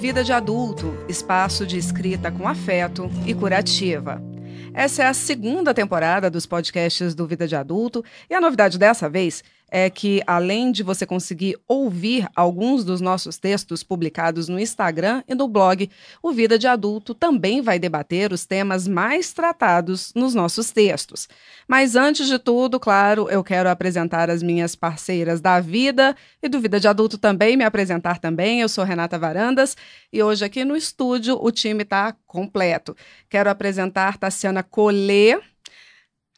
Vida de Adulto, espaço de escrita com afeto e curativa. Essa é a segunda temporada dos podcasts do Vida de Adulto e a novidade dessa vez é que, além de você conseguir ouvir alguns dos nossos textos publicados no Instagram e no blog, o Vida de Adulto também vai debater os temas mais tratados nos nossos textos. Mas antes de tudo, claro, eu quero apresentar as minhas parceiras da vida e do Vida de Adulto também, me apresentar também. Eu sou Renata Varandas e hoje aqui no estúdio o time está completo. Quero apresentar Tassiana Colê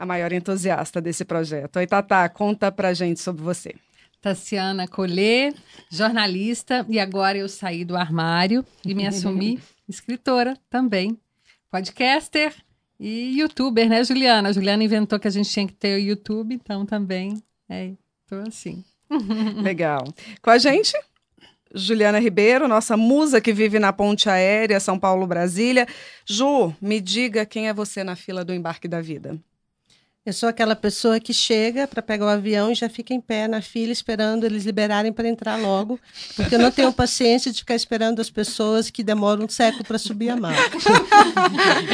a maior entusiasta desse projeto. Oi, Tatá, conta pra gente sobre você. Tassiana Colê, jornalista, e agora eu saí do armário e me assumi escritora também, podcaster e youtuber, né, Juliana? A Juliana inventou que a gente tinha que ter o YouTube, então também, é, tô assim. Legal. Com a gente, Juliana Ribeiro, nossa musa que vive na ponte aérea São Paulo-Brasília. Ju, me diga quem é você na fila do embarque da vida. Eu sou aquela pessoa que chega para pegar o avião e já fica em pé na fila esperando eles liberarem para entrar logo, porque eu não tenho paciência de ficar esperando as pessoas que demoram um século para subir a mala.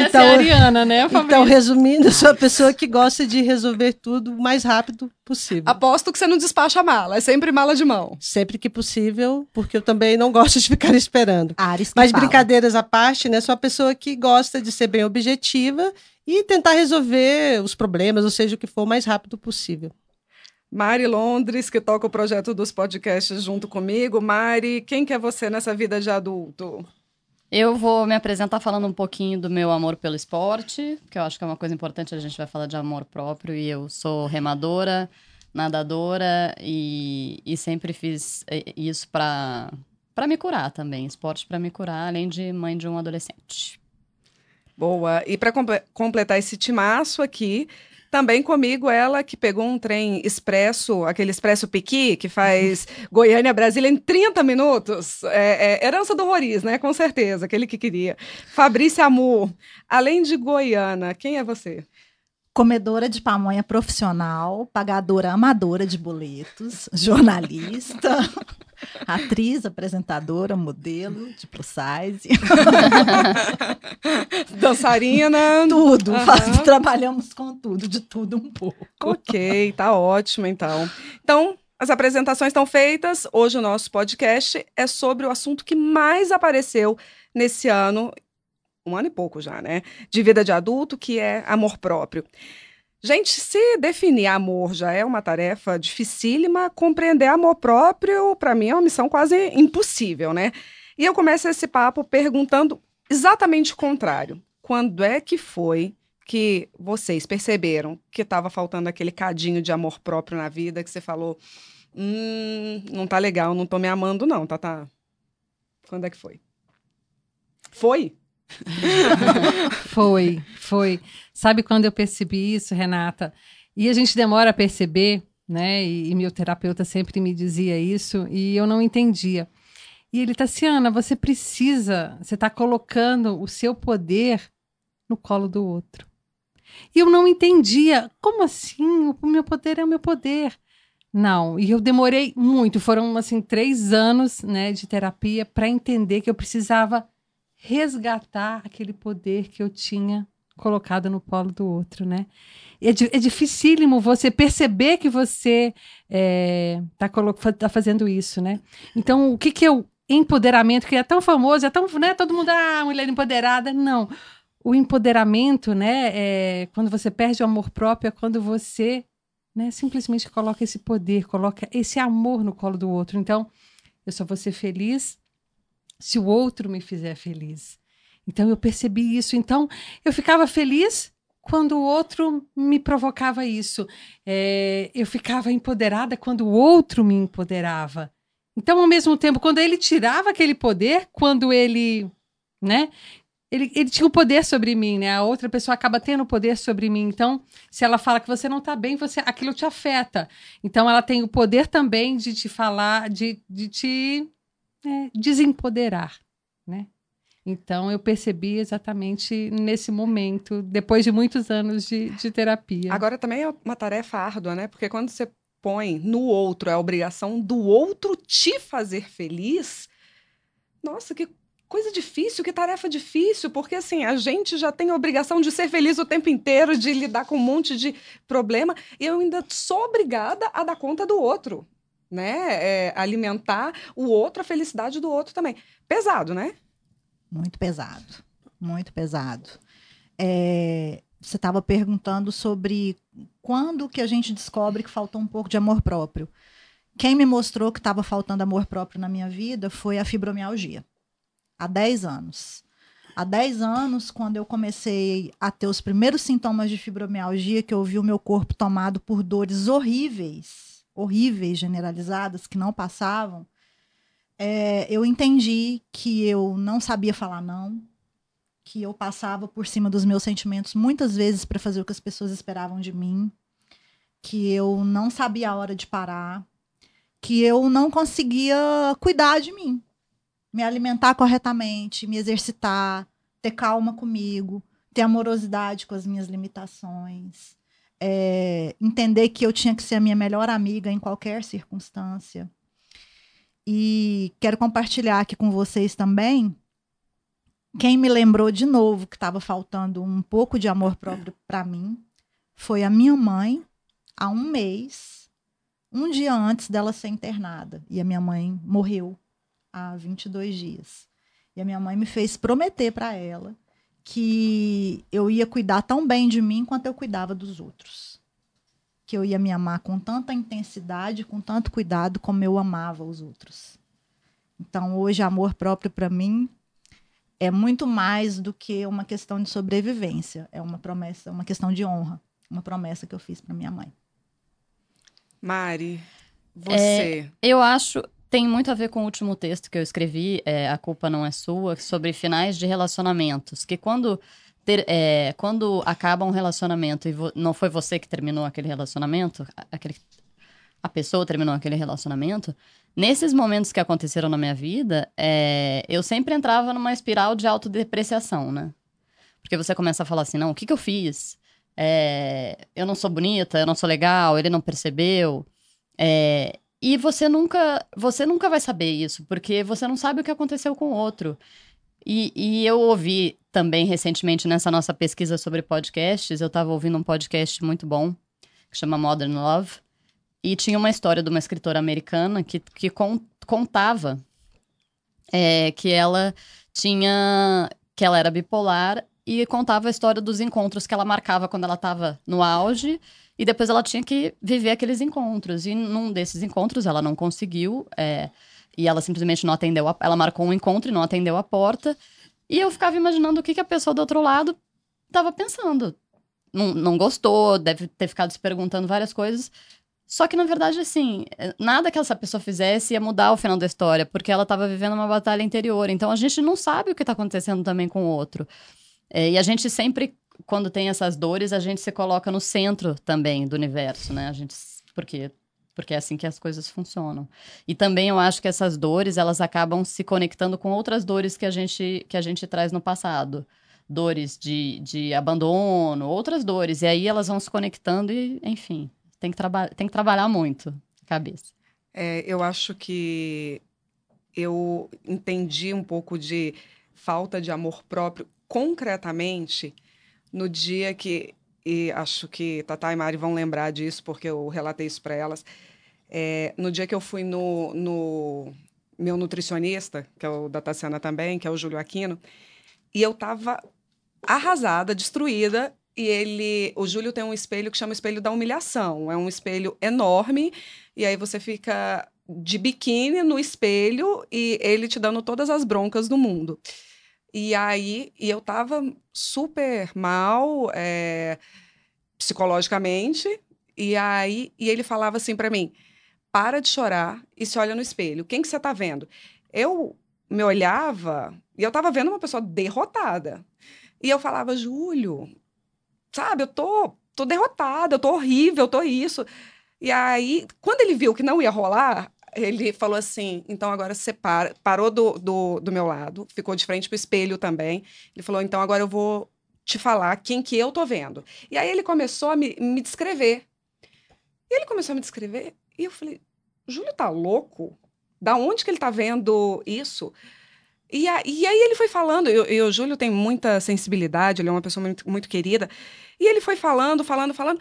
então, é a Ariana, né? A então, resumindo, eu sou a pessoa que gosta de resolver tudo o mais rápido possível. Aposto que você não despacha a mala, é sempre mala de mão. Sempre que possível, porque eu também não gosto de ficar esperando. Ares Mas fala. brincadeiras à parte, né? Sou a pessoa que gosta de ser bem objetiva e tentar resolver os problemas, ou seja, o que for o mais rápido possível. Mari Londres, que toca o projeto dos podcasts junto comigo. Mari, quem que é você nessa vida de adulto? Eu vou me apresentar falando um pouquinho do meu amor pelo esporte, que eu acho que é uma coisa importante, a gente vai falar de amor próprio, e eu sou remadora, nadadora, e, e sempre fiz isso para me curar também, esporte para me curar, além de mãe de um adolescente. Boa. E para completar esse timaço aqui, também comigo ela que pegou um trem expresso, aquele expresso Piqui, que faz Goiânia Brasília em 30 minutos. É, é, herança do Roriz, né? Com certeza, aquele que queria. Fabrícia Amor, além de Goiana, quem é você? comedora de pamonha profissional, pagadora amadora de boletos, jornalista, atriz, apresentadora, modelo de plus size. Dançarina. Tudo. Uhum. Faz, trabalhamos com tudo, de tudo um pouco. Ok, tá ótimo então. Então, as apresentações estão feitas. Hoje o nosso podcast é sobre o assunto que mais apareceu nesse ano um ano e pouco já, né? De vida de adulto, que é amor próprio. Gente, se definir amor já é uma tarefa dificílima, compreender amor próprio, para mim, é uma missão quase impossível, né? E eu começo esse papo perguntando exatamente o contrário. Quando é que foi que vocês perceberam que estava faltando aquele cadinho de amor próprio na vida, que você falou, hum, não tá legal, não tô me amando não, tá, tá? Quando é que foi? Foi? foi, foi. Sabe quando eu percebi isso, Renata? E a gente demora a perceber, né? E, e meu terapeuta sempre me dizia isso e eu não entendia. E ele, Tassiana, você precisa, você está colocando o seu poder no colo do outro. E eu não entendia. Como assim? O meu poder é o meu poder. Não, e eu demorei muito, foram assim três anos né, de terapia para entender que eu precisava resgatar aquele poder que eu tinha colocado no polo do outro, né? É, é dificílimo você perceber que você está é, tá fazendo isso, né? Então, o que que eu empoderamento que é tão famoso, é tão, né? Todo mundo ah, mulher empoderada, não. O empoderamento, né? É, quando você perde o amor próprio, é quando você, né? Simplesmente coloca esse poder, coloca esse amor no colo do outro. Então, eu só vou ser feliz se o outro me fizer feliz. Então eu percebi isso. Então eu ficava feliz quando o outro me provocava isso. É, eu ficava empoderada quando o outro me empoderava. Então, ao mesmo tempo, quando ele tirava aquele poder, quando ele, né? Ele, ele tinha o poder sobre mim, né? A outra pessoa acaba tendo o poder sobre mim. Então, se ela fala que você não está bem, você aquilo te afeta. Então, ela tem o poder também de te falar, de, de te é, desempoderar, né? Então eu percebi exatamente nesse momento, depois de muitos anos de, de terapia. Agora também é uma tarefa árdua, né? Porque quando você põe no outro, a obrigação do outro te fazer feliz. Nossa, que coisa difícil, que tarefa difícil, porque assim, a gente já tem a obrigação de ser feliz o tempo inteiro, de lidar com um monte de problema, e eu ainda sou obrigada a dar conta do outro, né? É, alimentar o outro, a felicidade do outro também. Pesado, né? Muito pesado, muito pesado. É, você estava perguntando sobre quando que a gente descobre que faltou um pouco de amor próprio. Quem me mostrou que estava faltando amor próprio na minha vida foi a fibromialgia. Há 10 anos. Há 10 anos, quando eu comecei a ter os primeiros sintomas de fibromialgia, que eu vi o meu corpo tomado por dores horríveis, horríveis, generalizadas, que não passavam, é, eu entendi que eu não sabia falar não, que eu passava por cima dos meus sentimentos muitas vezes para fazer o que as pessoas esperavam de mim, que eu não sabia a hora de parar, que eu não conseguia cuidar de mim, me alimentar corretamente, me exercitar, ter calma comigo, ter amorosidade com as minhas limitações, é, entender que eu tinha que ser a minha melhor amiga em qualquer circunstância. E quero compartilhar aqui com vocês também quem me lembrou de novo que estava faltando um pouco de amor próprio para mim foi a minha mãe, há um mês, um dia antes dela ser internada. E a minha mãe morreu há 22 dias. E a minha mãe me fez prometer para ela que eu ia cuidar tão bem de mim quanto eu cuidava dos outros. Que eu ia me amar com tanta intensidade, com tanto cuidado como eu amava os outros. Então, hoje, amor próprio para mim é muito mais do que uma questão de sobrevivência. É uma promessa, uma questão de honra. Uma promessa que eu fiz para minha mãe. Mari, você. É, eu acho. Tem muito a ver com o último texto que eu escrevi, é, A Culpa Não É Sua, sobre finais de relacionamentos. Que quando, ter, é, quando acaba um relacionamento e não foi você que terminou aquele relacionamento, aquele, a pessoa terminou aquele relacionamento, Nesses momentos que aconteceram na minha vida, é, eu sempre entrava numa espiral de autodepreciação, né? Porque você começa a falar assim, não, o que, que eu fiz? É, eu não sou bonita, eu não sou legal, ele não percebeu. É, e você nunca, você nunca vai saber isso, porque você não sabe o que aconteceu com o outro. E, e eu ouvi também recentemente nessa nossa pesquisa sobre podcasts, eu estava ouvindo um podcast muito bom, que chama Modern Love. E tinha uma história de uma escritora americana que, que con contava é, que ela tinha. que ela era bipolar e contava a história dos encontros que ela marcava quando ela estava no auge. E depois ela tinha que viver aqueles encontros. E num desses encontros ela não conseguiu. É, e ela simplesmente não atendeu. A, ela marcou um encontro e não atendeu a porta. E eu ficava imaginando o que, que a pessoa do outro lado estava pensando. Não, não gostou, deve ter ficado se perguntando várias coisas. Só que, na verdade, assim, nada que essa pessoa fizesse ia mudar o final da história, porque ela estava vivendo uma batalha interior. Então, a gente não sabe o que está acontecendo também com o outro. É, e a gente sempre, quando tem essas dores, a gente se coloca no centro também do universo, né? A gente, porque porque é assim que as coisas funcionam. E também eu acho que essas dores, elas acabam se conectando com outras dores que a gente, que a gente traz no passado. Dores de, de abandono, outras dores. E aí elas vão se conectando e, enfim, tem que, tem que trabalhar muito a cabeça. É, eu acho que eu entendi um pouco de falta de amor próprio concretamente no dia que e acho que Tatá e Mari vão lembrar disso porque eu relatei isso para elas é, no dia que eu fui no, no meu nutricionista que é o da Tassiana também que é o Júlio Aquino e eu tava arrasada destruída e ele, o Júlio tem um espelho que chama espelho da humilhação. É um espelho enorme e aí você fica de biquíni no espelho e ele te dando todas as broncas do mundo. E aí, e eu tava super mal é, psicologicamente. E aí, e ele falava assim para mim: para de chorar e se olha no espelho. Quem que você tá vendo? Eu me olhava e eu tava vendo uma pessoa derrotada. E eu falava, Júlio, sabe, eu tô, tô derrotada, eu tô horrível, eu tô isso. E aí, quando ele viu que não ia rolar, ele falou assim: então agora você para, parou do, do, do meu lado, ficou de frente pro espelho também. Ele falou: então agora eu vou te falar quem que eu tô vendo. E aí ele começou a me, me descrever. E ele começou a me descrever, e eu falei: Júlio tá louco? Da onde que ele tá vendo isso? E, a, e aí ele foi falando, eu, o Júlio tem muita sensibilidade, ele é uma pessoa muito, muito querida, e ele foi falando, falando, falando.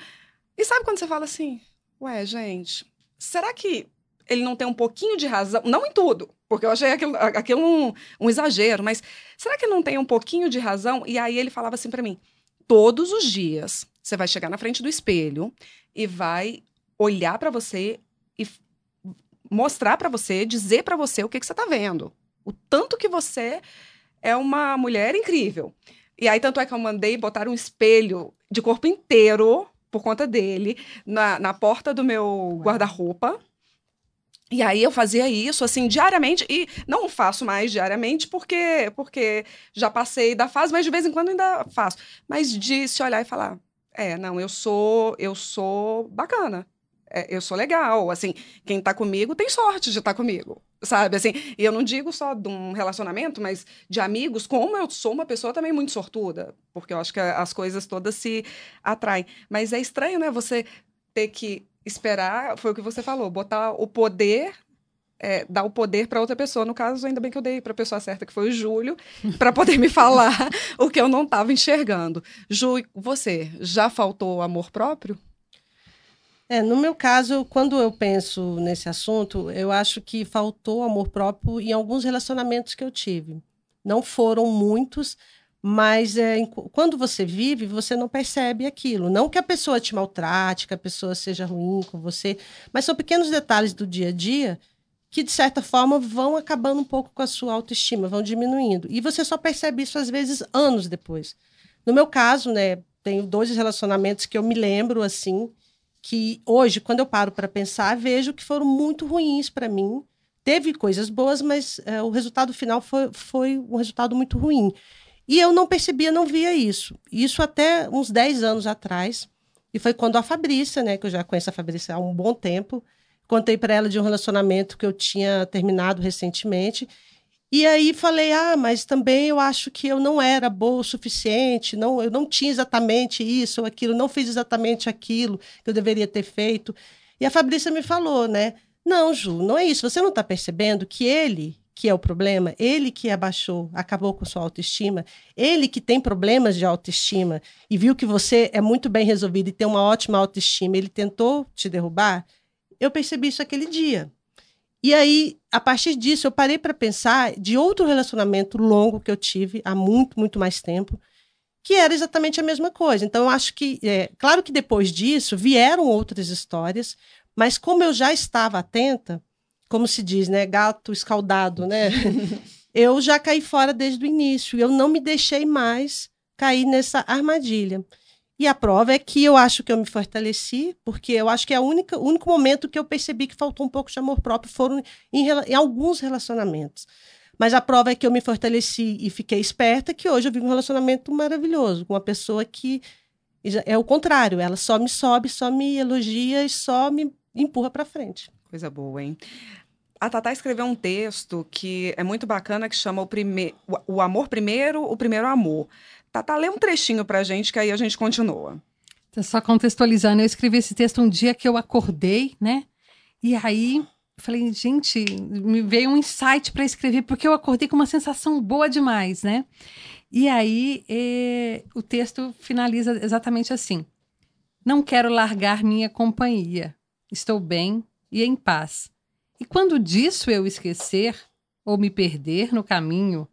E sabe quando você fala assim, ué, gente, será que ele não tem um pouquinho de razão? Não em tudo, porque eu achei aquilo, aquilo um, um exagero, mas será que não tem um pouquinho de razão? E aí ele falava assim para mim: todos os dias você vai chegar na frente do espelho e vai olhar para você e mostrar para você, dizer para você o que, que você tá vendo. O tanto que você é uma mulher incrível. E aí, tanto é que eu mandei botar um espelho de corpo inteiro, por conta dele, na, na porta do meu guarda-roupa. E aí eu fazia isso assim diariamente e não faço mais diariamente porque porque já passei da fase, mas de vez em quando ainda faço. Mas de se olhar e falar, é, não, eu sou eu sou bacana. É, eu sou legal, assim, quem tá comigo tem sorte de estar tá comigo, sabe, assim, e eu não digo só de um relacionamento, mas de amigos, como eu sou uma pessoa também muito sortuda, porque eu acho que as coisas todas se atraem, mas é estranho, né, você ter que esperar, foi o que você falou, botar o poder é, dar o poder para outra pessoa. No caso, ainda bem que eu dei para a pessoa certa, que foi o Júlio, para poder me falar o que eu não estava enxergando. Ju, você já faltou amor próprio? É, no meu caso, quando eu penso nesse assunto, eu acho que faltou amor próprio em alguns relacionamentos que eu tive. Não foram muitos, mas é, quando você vive, você não percebe aquilo. Não que a pessoa te maltrate, que a pessoa seja ruim com você, mas são pequenos detalhes do dia a dia que, de certa forma, vão acabando um pouco com a sua autoestima, vão diminuindo. E você só percebe isso, às vezes, anos depois. No meu caso, né, tenho dois relacionamentos que eu me lembro, assim, que hoje, quando eu paro para pensar, vejo que foram muito ruins para mim. Teve coisas boas, mas é, o resultado final foi, foi um resultado muito ruim. E eu não percebia, não via isso. Isso até uns 10 anos atrás. E foi quando a Fabrícia, né, que eu já conheço a Fabrícia há um bom tempo, contei para ela de um relacionamento que eu tinha terminado recentemente e aí falei, ah, mas também eu acho que eu não era boa o suficiente, não, eu não tinha exatamente isso ou aquilo, não fiz exatamente aquilo que eu deveria ter feito. E a Fabrícia me falou, né? Não, Ju, não é isso. Você não está percebendo que ele que é o problema, ele que abaixou, acabou com sua autoestima, ele que tem problemas de autoestima e viu que você é muito bem resolvido e tem uma ótima autoestima, ele tentou te derrubar. Eu percebi isso aquele dia. E aí, a partir disso, eu parei para pensar de outro relacionamento longo que eu tive há muito, muito mais tempo, que era exatamente a mesma coisa. Então, eu acho que, é, claro que depois disso vieram outras histórias, mas como eu já estava atenta, como se diz, né, gato escaldado, né, eu já caí fora desde o início. Eu não me deixei mais cair nessa armadilha. E a prova é que eu acho que eu me fortaleci, porque eu acho que é o único momento que eu percebi que faltou um pouco de amor próprio foram em, em alguns relacionamentos. Mas a prova é que eu me fortaleci e fiquei esperta, que hoje eu vivo um relacionamento maravilhoso, com uma pessoa que é o contrário, ela só me sobe, só me elogia e só me empurra para frente. Coisa boa, hein? A Tatá escreveu um texto que é muito bacana, que chama o, prime... o amor primeiro, o primeiro amor. Tata, lê um trechinho pra gente que aí a gente continua. Só contextualizando, eu escrevi esse texto um dia que eu acordei, né? E aí falei, gente, me veio um insight para escrever, porque eu acordei com uma sensação boa demais, né? E aí eh, o texto finaliza exatamente assim: Não quero largar minha companhia, estou bem e em paz. E quando disso eu esquecer ou me perder no caminho,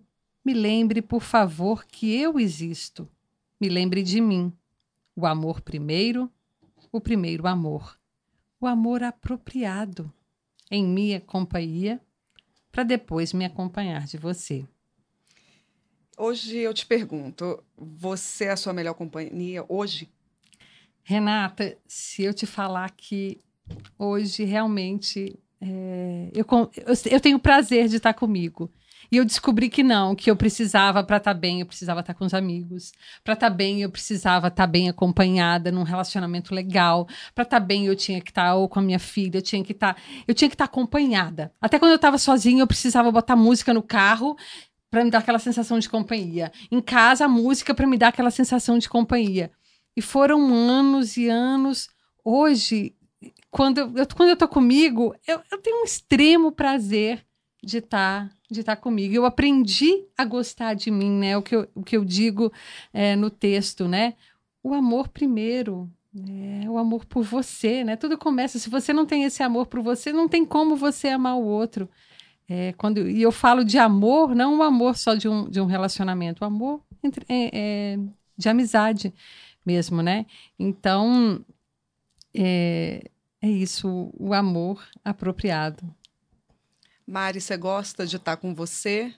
me lembre, por favor, que eu existo. Me lembre de mim. O amor primeiro, o primeiro amor. O amor apropriado, em minha companhia, para depois me acompanhar de você. Hoje eu te pergunto, você é a sua melhor companhia hoje? Renata, se eu te falar que hoje realmente é, eu, eu, eu tenho prazer de estar comigo. E eu descobri que não, que eu precisava, para estar tá bem, eu precisava estar tá com os amigos. Para estar tá bem, eu precisava estar bem acompanhada num relacionamento legal. Para estar bem, eu tinha que estar ou com a minha filha, eu tinha que estar, eu tinha que estar acompanhada. Até quando eu estava sozinha, eu precisava botar música no carro para me dar aquela sensação de companhia. Em casa, a música para me dar aquela sensação de companhia. E foram anos e anos. Hoje, quando eu, quando eu tô comigo, eu, eu tenho um extremo prazer de estar tá, de tá comigo. Eu aprendi a gostar de mim, né? O que eu, o que eu digo é, no texto, né? O amor primeiro, é, o amor por você, né? Tudo começa. Se você não tem esse amor por você, não tem como você amar o outro. É, quando, e eu falo de amor, não o amor só de um, de um relacionamento, o amor entre, é, é, de amizade mesmo, né? Então, é, é isso, o amor apropriado. Mari, você gosta de estar com você?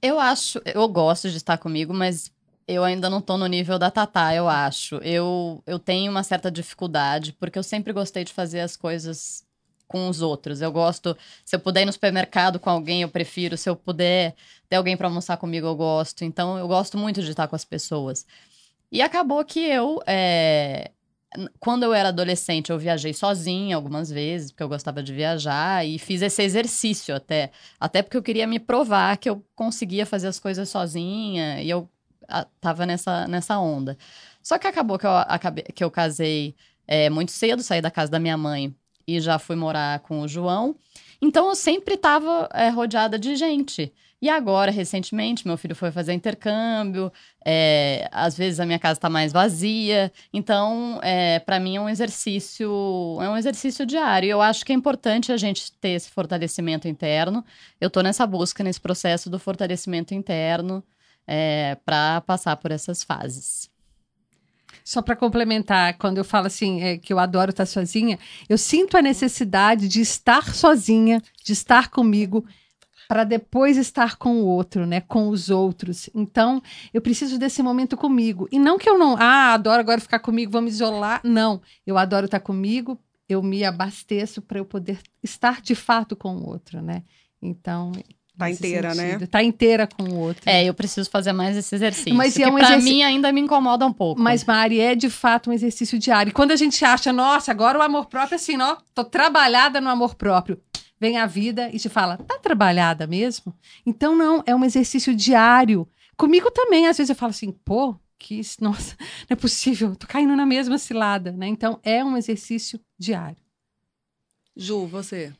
Eu acho, eu gosto de estar comigo, mas eu ainda não tô no nível da Tatá, eu acho. Eu, eu tenho uma certa dificuldade, porque eu sempre gostei de fazer as coisas com os outros. Eu gosto, se eu puder ir no supermercado com alguém, eu prefiro. Se eu puder ter alguém para almoçar comigo, eu gosto. Então, eu gosto muito de estar com as pessoas. E acabou que eu, é, quando eu era adolescente, eu viajei sozinha algumas vezes, porque eu gostava de viajar, e fiz esse exercício até. Até porque eu queria me provar que eu conseguia fazer as coisas sozinha, e eu tava nessa, nessa onda. Só que acabou que eu, acabei, que eu casei é, muito cedo, saí da casa da minha mãe e já fui morar com o João. Então eu sempre estava é, rodeada de gente. E agora, recentemente, meu filho foi fazer intercâmbio, é, às vezes a minha casa está mais vazia. Então, é, para mim é um exercício, é um exercício diário. Eu acho que é importante a gente ter esse fortalecimento interno. Eu estou nessa busca, nesse processo do fortalecimento interno é, para passar por essas fases. Só para complementar, quando eu falo assim, é, que eu adoro estar sozinha, eu sinto a necessidade de estar sozinha, de estar comigo, para depois estar com o outro, né, com os outros. Então, eu preciso desse momento comigo. E não que eu não, ah, adoro agora ficar comigo, vamos isolar. Não, eu adoro estar comigo, eu me abasteço para eu poder estar de fato com o outro, né? Então, Tá inteira, né? sentido. né? Tá inteira com o outro. É, eu preciso fazer mais esse exercício. Mas é um pra exerc... mim ainda me incomoda um pouco. Mas, Mari, é de fato um exercício diário. E quando a gente acha, nossa, agora o amor próprio, assim, ó, tô trabalhada no amor próprio vem a vida e te fala: tá trabalhada mesmo? Então, não, é um exercício diário. Comigo também, às vezes eu falo assim, pô, que nossa, não é possível, tô caindo na mesma cilada, né? Então, é um exercício diário. Ju, você?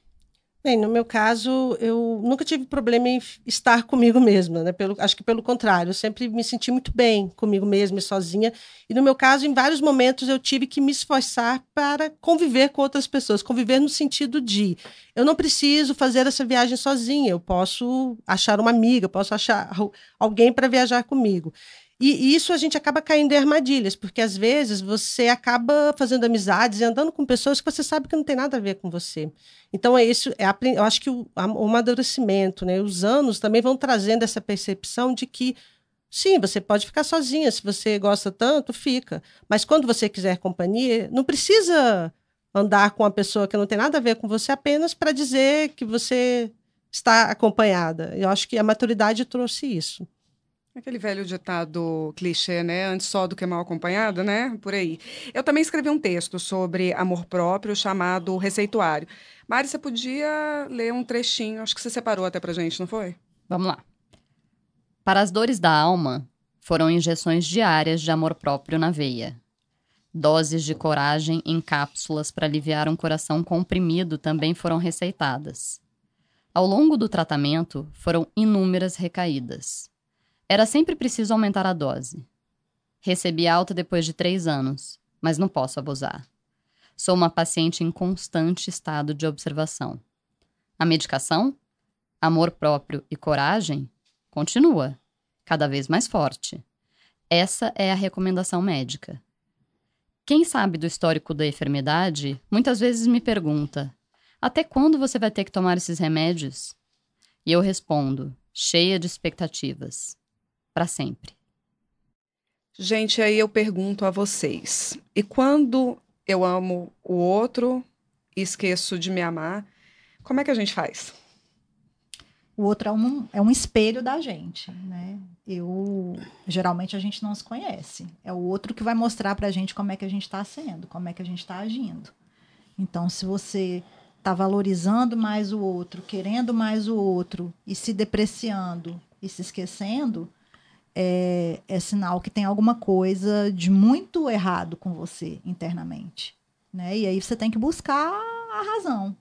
Bem, no meu caso, eu nunca tive problema em estar comigo mesma, né? Pelo, acho que pelo contrário, eu sempre me senti muito bem comigo mesma e sozinha. E no meu caso, em vários momentos, eu tive que me esforçar para conviver com outras pessoas. Conviver no sentido de eu não preciso fazer essa viagem sozinha, eu posso achar uma amiga, posso achar alguém para viajar comigo. E, isso a gente acaba caindo em armadilhas, porque às vezes você acaba fazendo amizades e andando com pessoas que você sabe que não tem nada a ver com você. Então é isso, é, eu acho que o, o amadurecimento, né, os anos também vão trazendo essa percepção de que sim, você pode ficar sozinha, se você gosta tanto, fica. Mas quando você quiser companhia, não precisa andar com uma pessoa que não tem nada a ver com você apenas para dizer que você está acompanhada. Eu acho que a maturidade trouxe isso. Aquele velho ditado clichê, né? Antes só do que mal acompanhada, né? Por aí. Eu também escrevi um texto sobre amor próprio chamado Receituário. Mari, você podia ler um trechinho? Acho que você separou até pra gente, não foi? Vamos lá. Para as dores da alma, foram injeções diárias de amor próprio na veia. Doses de coragem em cápsulas para aliviar um coração comprimido também foram receitadas. Ao longo do tratamento, foram inúmeras recaídas era sempre preciso aumentar a dose. Recebi alta depois de três anos, mas não posso abusar. Sou uma paciente em constante estado de observação. A medicação? Amor próprio e coragem? Continua, cada vez mais forte. Essa é a recomendação médica. Quem sabe do histórico da enfermidade muitas vezes me pergunta: até quando você vai ter que tomar esses remédios? E eu respondo, cheia de expectativas: para sempre. Gente, aí eu pergunto a vocês: e quando eu amo o outro e esqueço de me amar, como é que a gente faz? O outro é um, é um espelho da gente, né? Eu geralmente a gente não se conhece. É o outro que vai mostrar para a gente como é que a gente está sendo, como é que a gente está agindo. Então, se você está valorizando mais o outro, querendo mais o outro e se depreciando e se esquecendo, é, é sinal que tem alguma coisa de muito errado com você internamente. Né? E aí você tem que buscar a razão.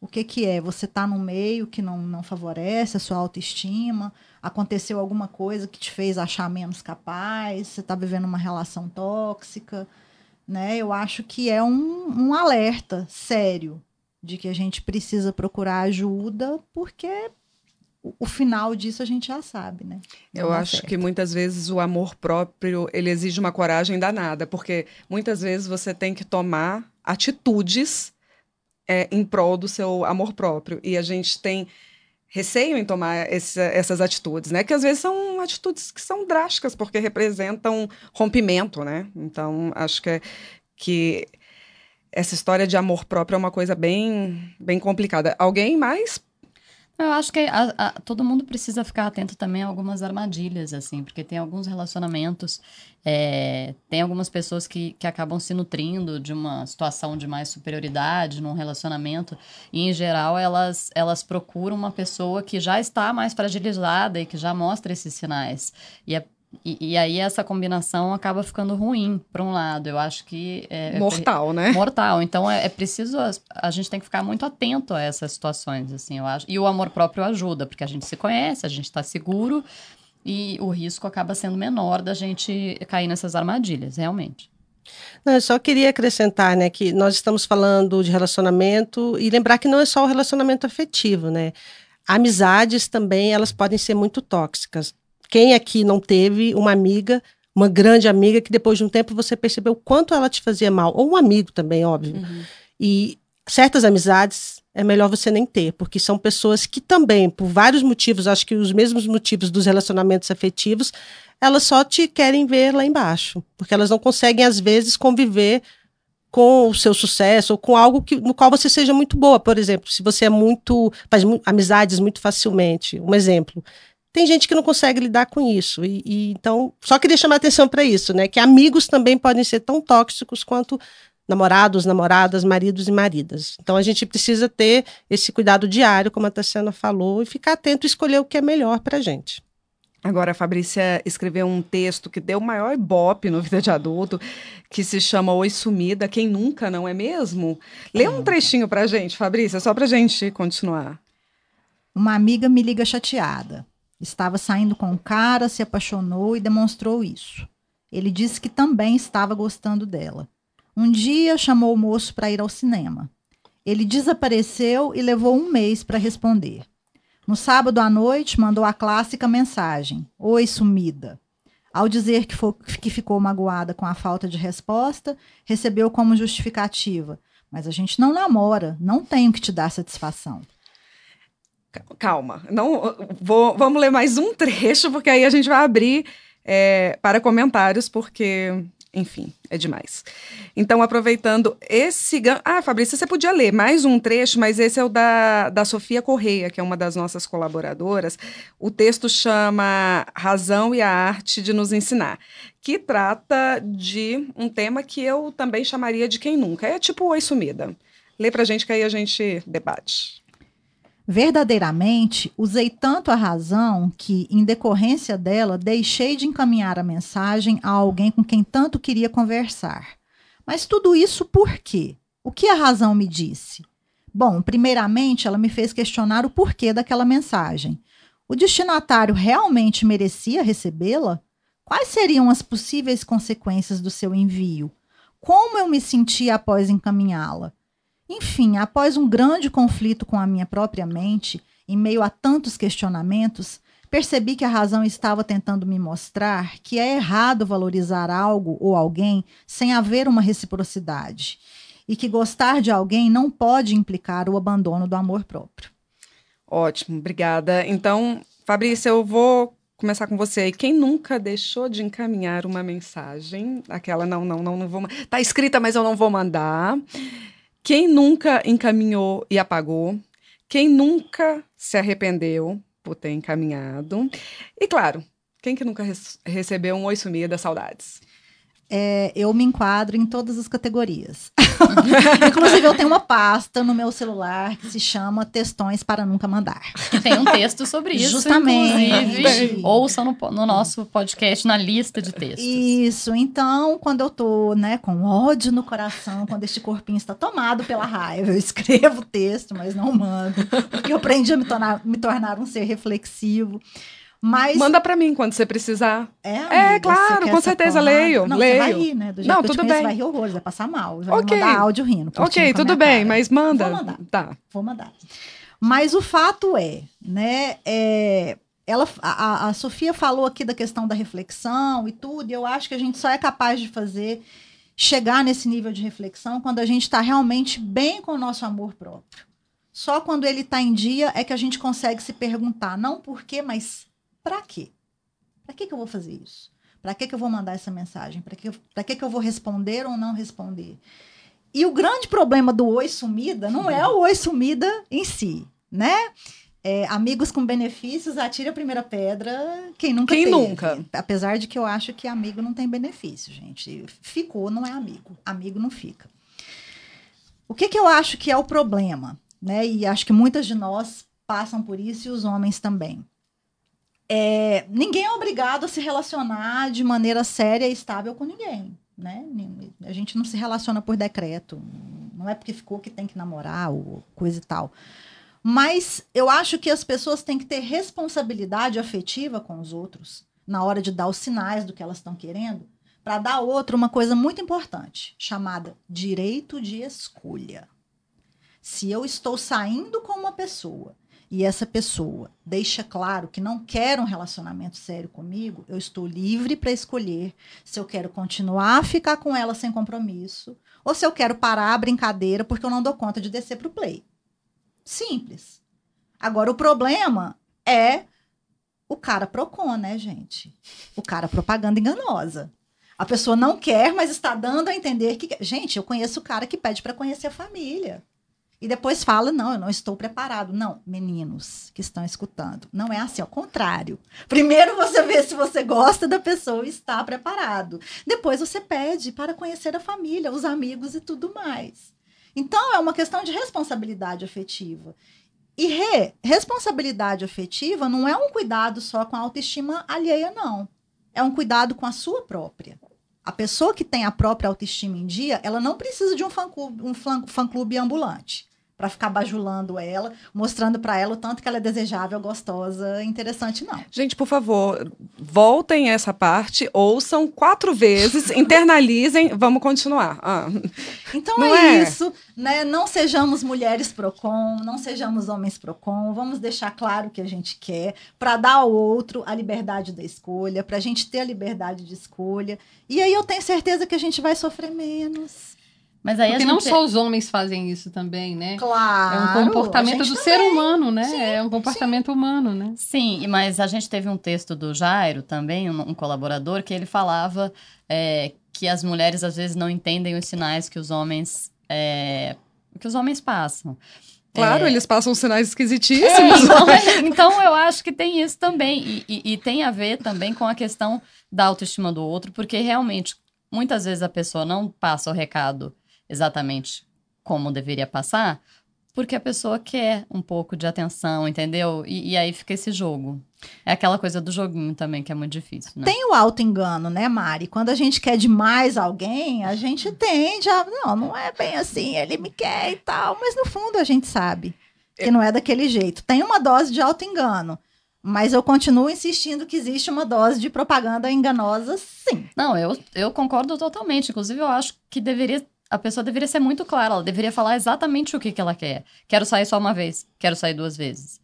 O que, que é? Você está num meio que não, não favorece a sua autoestima, aconteceu alguma coisa que te fez achar menos capaz, você está vivendo uma relação tóxica. Né? Eu acho que é um, um alerta sério de que a gente precisa procurar ajuda, porque o final disso a gente já sabe, né? Não eu acho certo. que muitas vezes o amor próprio ele exige uma coragem danada, porque muitas vezes você tem que tomar atitudes é, em prol do seu amor próprio e a gente tem receio em tomar esse, essas atitudes, né? Que às vezes são atitudes que são drásticas porque representam rompimento, né? Então acho que é, que essa história de amor próprio é uma coisa bem bem complicada. Alguém mais eu acho que a, a, todo mundo precisa ficar atento também a algumas armadilhas, assim, porque tem alguns relacionamentos, é, tem algumas pessoas que, que acabam se nutrindo de uma situação de mais superioridade num relacionamento, e em geral elas, elas procuram uma pessoa que já está mais fragilizada e que já mostra esses sinais. E é e, e, aí essa combinação acaba ficando ruim para um lado. Eu acho que é, mortal, é, né? Mortal. Então é, é, preciso a gente tem que ficar muito atento a essas situações, assim, eu acho. E o amor próprio ajuda, porque a gente se conhece, a gente está seguro e o risco acaba sendo menor da gente cair nessas armadilhas, realmente. Não, eu só queria acrescentar, né, que nós estamos falando de relacionamento e lembrar que não é só o relacionamento afetivo, né? Amizades também, elas podem ser muito tóxicas. Quem aqui não teve uma amiga, uma grande amiga, que depois de um tempo você percebeu o quanto ela te fazia mal? Ou um amigo também, óbvio. Uhum. E certas amizades é melhor você nem ter, porque são pessoas que também, por vários motivos, acho que os mesmos motivos dos relacionamentos afetivos, elas só te querem ver lá embaixo, porque elas não conseguem, às vezes, conviver com o seu sucesso ou com algo que, no qual você seja muito boa. Por exemplo, se você é muito. faz amizades muito facilmente. Um exemplo. Tem gente que não consegue lidar com isso. E, e então, só queria chamar atenção para isso, né? Que amigos também podem ser tão tóxicos quanto namorados, namoradas, maridos e maridas. Então a gente precisa ter esse cuidado diário, como a Tassiana falou, e ficar atento e escolher o que é melhor para a gente. Agora, a Fabrícia escreveu um texto que deu o maior ibope no Vida de Adulto, que se chama Oi Sumida, Quem Nunca, não é mesmo? Lê um trechinho a gente, Fabrícia, só a gente continuar. Uma amiga me liga chateada. Estava saindo com um cara, se apaixonou e demonstrou isso. Ele disse que também estava gostando dela. Um dia chamou o moço para ir ao cinema. Ele desapareceu e levou um mês para responder. No sábado à noite, mandou a clássica mensagem: Oi, sumida. Ao dizer que, que ficou magoada com a falta de resposta, recebeu como justificativa: Mas a gente não namora, não tenho que te dar satisfação calma, não vou, vamos ler mais um trecho, porque aí a gente vai abrir é, para comentários, porque, enfim, é demais. Então, aproveitando esse. Ah, Fabrício, você podia ler mais um trecho, mas esse é o da, da Sofia Correia, que é uma das nossas colaboradoras. O texto chama Razão e a Arte de Nos Ensinar, que trata de um tema que eu também chamaria de quem nunca. É tipo Oi Sumida. Lê pra gente que aí a gente debate. Verdadeiramente, usei tanto a razão que, em decorrência dela, deixei de encaminhar a mensagem a alguém com quem tanto queria conversar. Mas tudo isso por quê? O que a razão me disse? Bom, primeiramente, ela me fez questionar o porquê daquela mensagem. O destinatário realmente merecia recebê-la? Quais seriam as possíveis consequências do seu envio? Como eu me sentia após encaminhá-la? Enfim, após um grande conflito com a minha própria mente, em meio a tantos questionamentos, percebi que a razão estava tentando me mostrar que é errado valorizar algo ou alguém sem haver uma reciprocidade e que gostar de alguém não pode implicar o abandono do amor próprio. Ótimo, obrigada. Então, Fabrícia, eu vou começar com você. Quem nunca deixou de encaminhar uma mensagem? Aquela não, não, não, não vou. Tá escrita, mas eu não vou mandar. Quem nunca encaminhou e apagou? Quem nunca se arrependeu por ter encaminhado? E claro, quem que nunca recebeu um oi sumida, saudades? é, eu me enquadro em todas as categorias. Inclusive, eu tenho uma pasta no meu celular que se chama Textões para Nunca Mandar. Que tem um texto sobre isso, Justamente. inclusive. Ouçam no, no nosso podcast, na lista de textos. Isso, então, quando eu tô, né, com ódio no coração, quando este corpinho está tomado pela raiva, eu escrevo o texto, mas não mando, porque eu aprendi a me tornar, me tornar um ser reflexivo. Mas Manda pra mim quando você precisar. é, É, amiga, claro, você quer com certeza, leio, Não, leio. vai rir, né? Do jeito Não, que tudo conheço, bem. vai rir horrores, vai passar mal. Vai Ok. mandar áudio rindo. Ok, tudo bem, cara. mas manda. Vou mandar. Tá. Vou mandar. Mas o fato é, né? É, ela, a, a Sofia falou aqui da questão da reflexão e tudo, e eu acho que a gente só é capaz de fazer chegar nesse nível de reflexão quando a gente está realmente bem com o nosso amor próprio. Só quando ele está em dia é que a gente consegue se perguntar, não por quê, mas para quê? Para que, que eu vou fazer isso? Para que, que eu vou mandar essa mensagem? Para que, pra que, que eu vou responder ou não responder? E o grande problema do oi sumida não é o oi sumida em si, né? É, amigos com benefícios, atire a primeira pedra. Quem nunca Quem teve. nunca? Apesar de que eu acho que amigo não tem benefício, gente. Ficou, não é amigo. Amigo não fica. O que, que eu acho que é o problema? Né? E acho que muitas de nós passam por isso e os homens também. É, ninguém é obrigado a se relacionar de maneira séria e estável com ninguém. Né? A gente não se relaciona por decreto. Não é porque ficou que tem que namorar ou coisa e tal. Mas eu acho que as pessoas têm que ter responsabilidade afetiva com os outros na hora de dar os sinais do que elas estão querendo, para dar ao outro uma coisa muito importante, chamada direito de escolha. Se eu estou saindo com uma pessoa e essa pessoa deixa claro que não quer um relacionamento sério comigo, eu estou livre para escolher se eu quero continuar a ficar com ela sem compromisso ou se eu quero parar a brincadeira porque eu não dou conta de descer pro play. Simples. Agora, o problema é o cara Procon, né, gente? O cara propaganda enganosa. A pessoa não quer, mas está dando a entender que. Gente, eu conheço o cara que pede para conhecer a família. E depois fala: não, eu não estou preparado. Não, meninos que estão escutando. Não é assim, ao contrário. Primeiro você vê se você gosta da pessoa e está preparado. Depois você pede para conhecer a família, os amigos e tudo mais. Então, é uma questão de responsabilidade afetiva. E re, responsabilidade afetiva não é um cuidado só com a autoestima alheia, não. É um cuidado com a sua própria. A pessoa que tem a própria autoestima em dia, ela não precisa de um fã-clube um fã, ambulante para ficar bajulando ela, mostrando para ela o tanto que ela é desejável, gostosa, interessante, não. Gente, por favor, voltem essa parte, ouçam quatro vezes, internalizem, vamos continuar. Ah. Então é, é? isso, né? Não sejamos mulheres procon, não sejamos homens procon, vamos deixar claro o que a gente quer para dar ao outro a liberdade da escolha, para a gente ter a liberdade de escolha. E aí eu tenho certeza que a gente vai sofrer menos. Mas aí Porque a não gente... só os homens fazem isso também, né? Claro. É um comportamento do ser também. humano, né? Sim, é um comportamento humano, né? Sim, mas a gente teve um texto do Jairo também, um, um colaborador, que ele falava é, que as mulheres às vezes não entendem os sinais que os homens é, que os homens passam. Claro, É, eles passam sinais é, esquisitíssimos. então, então eu acho que tem isso também. E, e- e tem a ver também com a questão da autoestima do outro, porque realmente, muitas vezes a pessoa não passa o recado exatamente como deveria passar, porque a pessoa quer um pouco de atenção, entendeu? E, e aí fica esse jogo. É aquela coisa do joguinho também, que é muito difícil, né? Tem o auto-engano, né, Mari? Quando a gente quer demais alguém, a gente tende a. Não, não é bem assim, ele me quer e tal. Mas no fundo a gente sabe que não é daquele jeito. Tem uma dose de auto-engano. Mas eu continuo insistindo que existe uma dose de propaganda enganosa, sim. Não, eu, eu concordo totalmente. Inclusive, eu acho que deveria. A pessoa deveria ser muito clara, ela deveria falar exatamente o que, que ela quer. Quero sair só uma vez, quero sair duas vezes.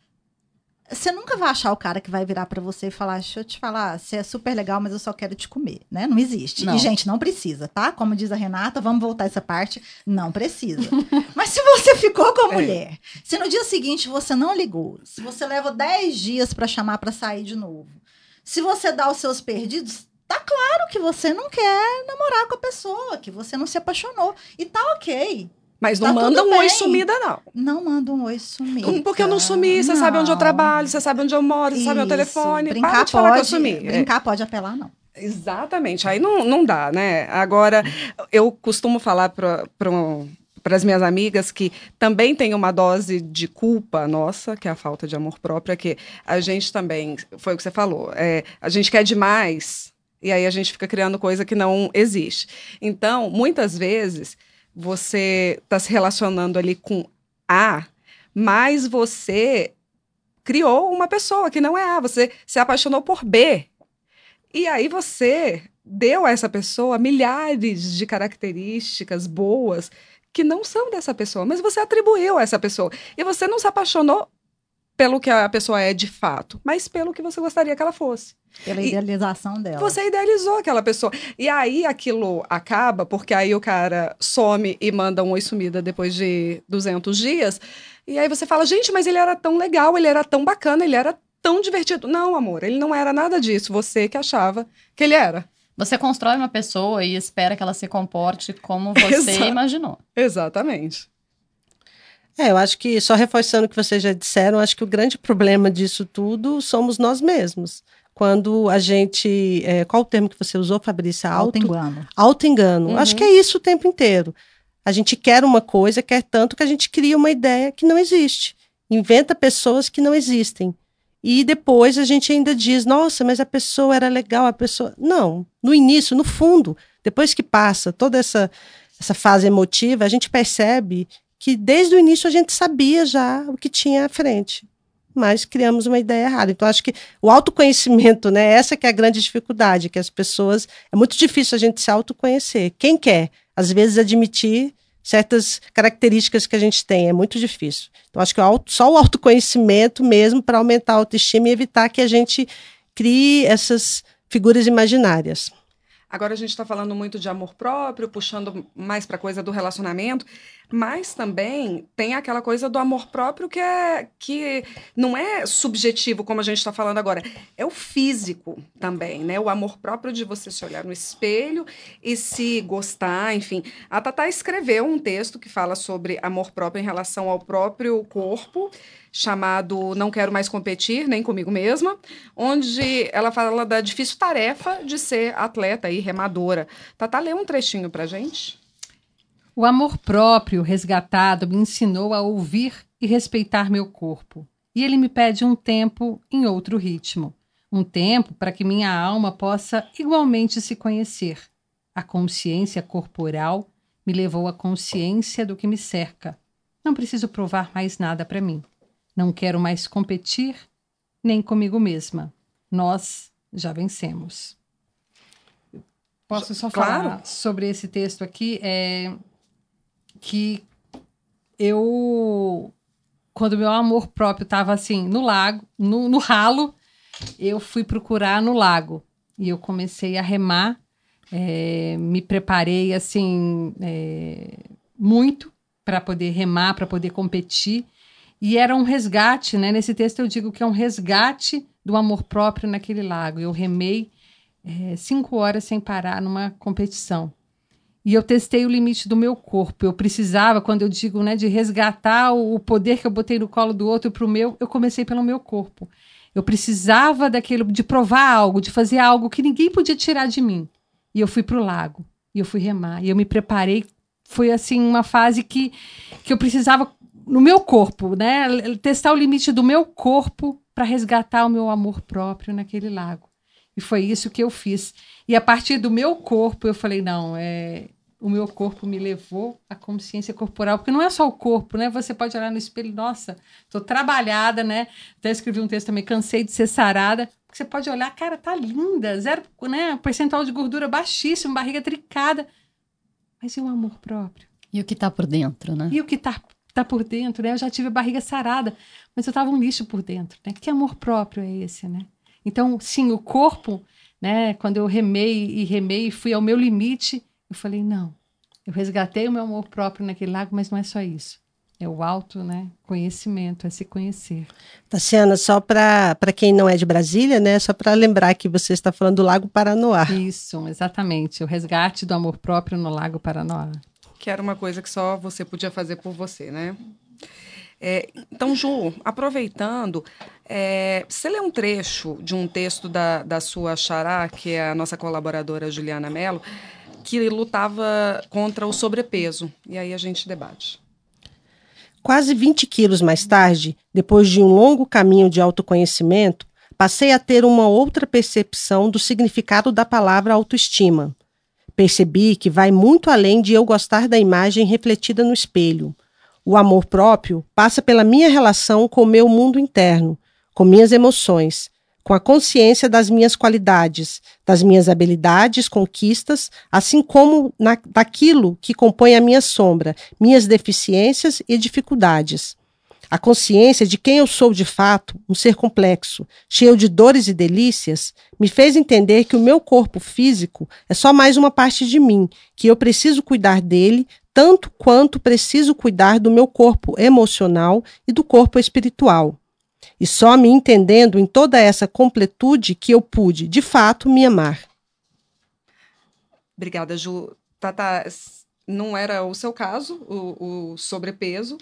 Você nunca vai achar o cara que vai virar pra você e falar: Deixa eu te falar, você é super legal, mas eu só quero te comer, né? Não existe. Não. E, gente, não precisa, tá? Como diz a Renata, vamos voltar essa parte. Não precisa. mas se você ficou com a É. mulher, se no dia seguinte você não ligou, se você leva 10 dias pra chamar pra sair de novo, se você dá os seus perdidos, tá claro que você não quer namorar com a pessoa, que você não se apaixonou. E tá ok. Mas não Tá manda um oi bem. sumida, não. Não manda um oi sumido. Porque eu não sumi, você sabe onde eu trabalho, você sabe onde eu moro, você sabe meu telefone. Brincar Para de falar que eu pode, sumi. É. Brincar pode apelar, não. Exatamente, aí não, não dá, né? Agora, eu costumo falar para para as minhas amigas que também tem uma dose de culpa nossa, que é a falta de amor próprio, é que a gente também, foi o que você falou, é, a gente quer demais e aí a gente fica criando coisa que não existe. Então, muitas vezes, você está se relacionando ali com A, mas você criou uma pessoa que não é A, você se apaixonou por B. E aí você deu a essa pessoa milhares de características boas que não são dessa pessoa, mas você atribuiu a essa pessoa. E você não se apaixonou pelo que a pessoa é de fato, mas pelo que você gostaria que ela fosse. Pela e idealização dela. Você idealizou aquela pessoa. E aí aquilo acaba, porque aí o cara some e manda um oi sumida depois de 200 dias. E aí você fala, gente, mas ele era tão legal, ele era tão bacana, ele era tão divertido. Não, amor, ele não era nada disso. Você que achava que ele era. Você constrói uma pessoa e espera que ela se comporte como você Exa imaginou. Exatamente. É, eu acho que, só reforçando o que vocês já disseram, acho que o grande problema disso tudo somos nós mesmos. Quando a gente. É, qual o termo que você usou, Fabrícia? Auto-engano. Auto-engano. Uhum. Acho que é isso o tempo inteiro. A gente quer uma coisa, quer tanto que a gente cria uma ideia que não existe. Inventa pessoas que não existem. E depois a gente ainda diz, nossa, mas a pessoa era legal, a pessoa. Não, no início, no fundo, depois que passa toda essa, essa fase emotiva, a gente percebe que desde o início a gente sabia já o que tinha à frente. Mas criamos uma ideia errada. Então, acho que o autoconhecimento, né? Essa que é a grande dificuldade, que as pessoas. É muito difícil a gente se autoconhecer. Quem quer, às vezes, admitir certas características que a gente tem. É muito difícil. Então, acho que só o autoconhecimento mesmo para aumentar a autoestima e evitar que a gente crie essas figuras imaginárias. Agora a gente está falando muito de amor próprio, puxando mais para a coisa do relacionamento, mas também tem aquela coisa do amor próprio que é que não é subjetivo como a gente está falando agora, é o físico também, né? O amor próprio de você se olhar no espelho e se gostar, enfim. A Tatá escreveu um texto que fala sobre amor próprio em relação ao próprio corpo chamado Não Quero Mais Competir, nem comigo mesma, onde ela fala da difícil tarefa de ser atleta e remadora. Tata, lê um trechinho pra gente. O amor próprio resgatado me ensinou a ouvir e respeitar meu corpo. E ele me pede um tempo em outro ritmo. Um tempo para que minha alma possa igualmente se conhecer. A consciência corporal me levou à consciência do que me cerca. Não preciso provar mais nada para mim. Não quero mais competir nem comigo mesma. Nós já vencemos. Posso só claro. falar sobre esse texto aqui? É que eu, quando meu amor próprio estava assim no lago, no, no ralo, eu fui procurar no lago e eu comecei a remar. É, me preparei assim é, muito para poder remar, para poder competir. E era um resgate, né? Nesse texto eu digo que é um resgate do amor próprio naquele lago. Eu remei é, cinco horas sem parar numa competição. E eu testei o limite do meu corpo. Eu precisava, quando eu digo né, de resgatar o poder que eu botei no colo do outro para o meu, eu comecei pelo meu corpo. Eu precisava daquilo, de provar algo, de fazer algo que ninguém podia tirar de mim. E eu fui para o lago. E eu fui remar. E eu me preparei. Foi assim uma fase que, que eu precisava no meu corpo, né? Testar o limite do meu corpo para resgatar o meu amor próprio naquele lago. E foi isso que eu fiz. E a partir do meu corpo, eu falei: não, é, o meu corpo me levou à consciência corporal, porque não é só o corpo, né? Você pode olhar no espelho, nossa, tô trabalhada, né? Até escrevi um texto também, cansei de ser sarada. Porque você pode olhar, cara, tá linda, zero, né? Percentual de gordura baixíssimo, barriga trincada. Mas e o amor próprio? E o que tá por dentro, né? E o que tá tá por dentro, né? Eu já tive a barriga sarada, mas eu tava um lixo por dentro, né? Que amor próprio é esse, né? Então, sim, o corpo, né? Quando eu remei e remei e fui ao meu limite, eu falei, não, eu resgatei o meu amor próprio naquele lago, mas não é só isso. É o alto, né? Conhecimento, é se conhecer. Tassiana, só para quem não é de Brasília, né? Só para lembrar que você está falando do Lago Paranoá. Isso, exatamente. O resgate do amor próprio no Lago Paranoá que era uma coisa que só você podia fazer por você, né? É, então, Ju, aproveitando, é, você lê um trecho de um texto da, da sua xará, que é a nossa colaboradora Juliana Mello, que lutava contra o sobrepeso. E aí a gente debate. Quase 20 quilos mais tarde, depois de um longo caminho de autoconhecimento, passei a ter uma outra percepção do significado da palavra autoestima. Percebi que vai muito além de eu gostar da imagem refletida no espelho. O amor próprio passa pela minha relação com o meu mundo interno, com minhas emoções, com a consciência das minhas qualidades, das minhas habilidades, conquistas, assim como na, daquilo que compõe a minha sombra, minhas deficiências e dificuldades. A consciência de quem eu sou de fato, um ser complexo, cheio de dores e delícias, me fez entender que o meu corpo físico é só mais uma parte de mim, que eu preciso cuidar dele tanto quanto preciso cuidar do meu corpo emocional e do corpo espiritual. E só me entendendo em toda essa completude que eu pude, de fato, me amar. Obrigada, Ju. Tata, não era o seu caso, o, o sobrepeso,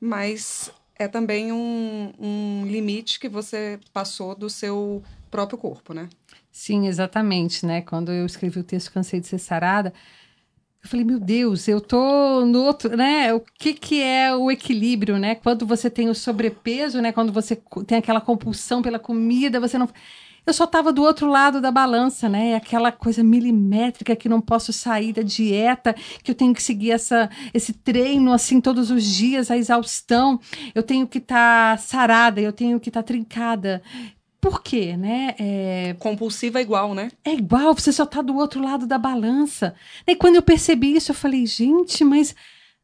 mas é também um, um limite que você passou do seu próprio corpo, né? Sim, exatamente, né? Quando eu escrevi o texto Cansei de Ser Sarada, eu falei, meu Deus, eu tô no outro, né? O que que é o equilíbrio, né? Quando você tem o sobrepeso, né? Quando você tem aquela compulsão pela comida, você não... Eu só tava do outro lado da balança, né? Aquela coisa milimétrica que não posso sair da dieta, que eu tenho que seguir essa, esse treino assim todos os dias, a exaustão. Eu tenho que estar tá sarada, eu tenho que estar tá trincada. Por quê, né? É... Compulsiva é igual, né? É igual, você só tá do outro lado da balança. E quando eu percebi isso, eu falei, gente, mas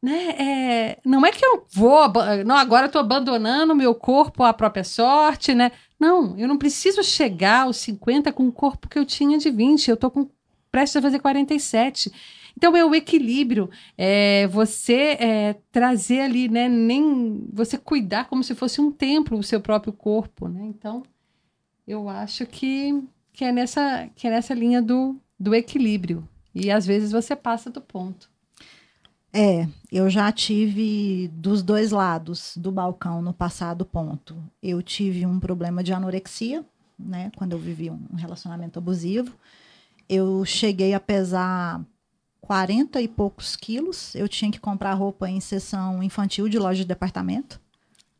né, é... não é que eu vou, não, agora eu tô abandonando o meu corpo à própria sorte, né? Não, eu não preciso chegar aos 50 com o corpo que eu tinha de 20, eu tô com prestes a fazer 47. Então é o equilíbrio, é você é, trazer ali, né, nem você cuidar como se fosse um templo o seu próprio corpo, né? Então eu acho que, que, é, nessa, que é nessa linha do, do equilíbrio. E às vezes você passa do ponto. É, eu já tive dos dois lados do balcão no passado ponto. Eu tive um problema de anorexia, né, quando eu vivi um relacionamento abusivo. Eu cheguei a pesar 40 e poucos quilos. Eu tinha que comprar roupa em sessão infantil de loja de departamento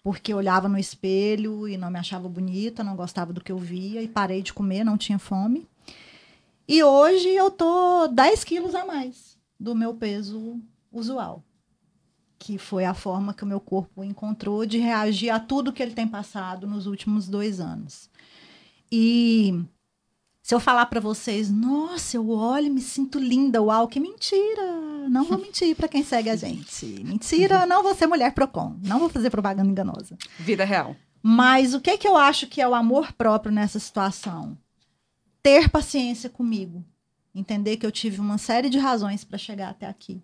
porque olhava no espelho e não me achava bonita, não gostava do que eu via e parei de comer, não tinha fome. E hoje eu tô 10 quilos a mais do meu peso usual, que foi a forma que o meu corpo encontrou de reagir a tudo que ele tem passado nos últimos dois anos. E se eu falar para vocês, nossa, eu olho e me sinto linda, uau, que mentira! Não vou mentir para quem segue a gente. Mentira, não vou ser mulher Procon, não vou fazer propaganda enganosa. Vida real. Mas o que que eu acho que é o amor próprio nessa situação? Ter paciência comigo, entender que eu tive uma série de razões para chegar até aqui.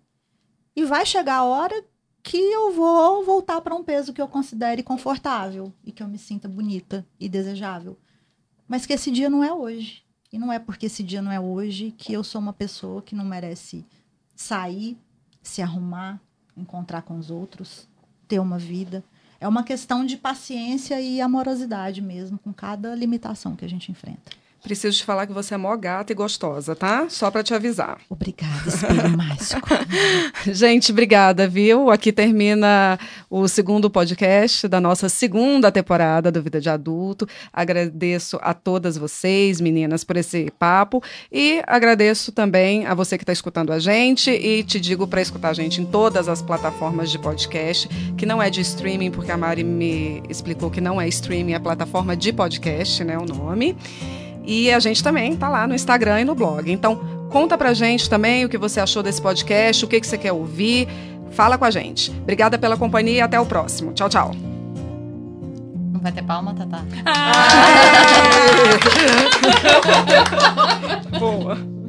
E vai chegar a hora que eu vou voltar para um peso que eu considere confortável e que eu me sinta bonita e desejável. Mas que esse dia não é hoje. E não é porque esse dia não é hoje que eu sou uma pessoa que não merece sair, se arrumar, encontrar com os outros, ter uma vida. É uma questão de paciência e amorosidade mesmo, com cada limitação que a gente enfrenta. Preciso te falar que você é mó gata e gostosa, tá? Só para te avisar. Obrigada, espelho mágico. Gente, obrigada, viu? Aqui termina o segundo podcast da nossa segunda temporada do Vida de Adulto. Agradeço a todas vocês, meninas, por esse papo e agradeço também a você que está escutando a gente e te digo para escutar a gente em todas as plataformas de podcast, que não é de streaming, porque a Mari me explicou que não é streaming, é plataforma de podcast, né, o nome. E a gente também tá lá no Instagram e no blog. Então, conta pra gente também o que você achou desse podcast, o que, que você quer ouvir. Fala com a gente. Obrigada pela companhia e até o próximo. Tchau, tchau. Não vai ter palma, Tatá? Ah!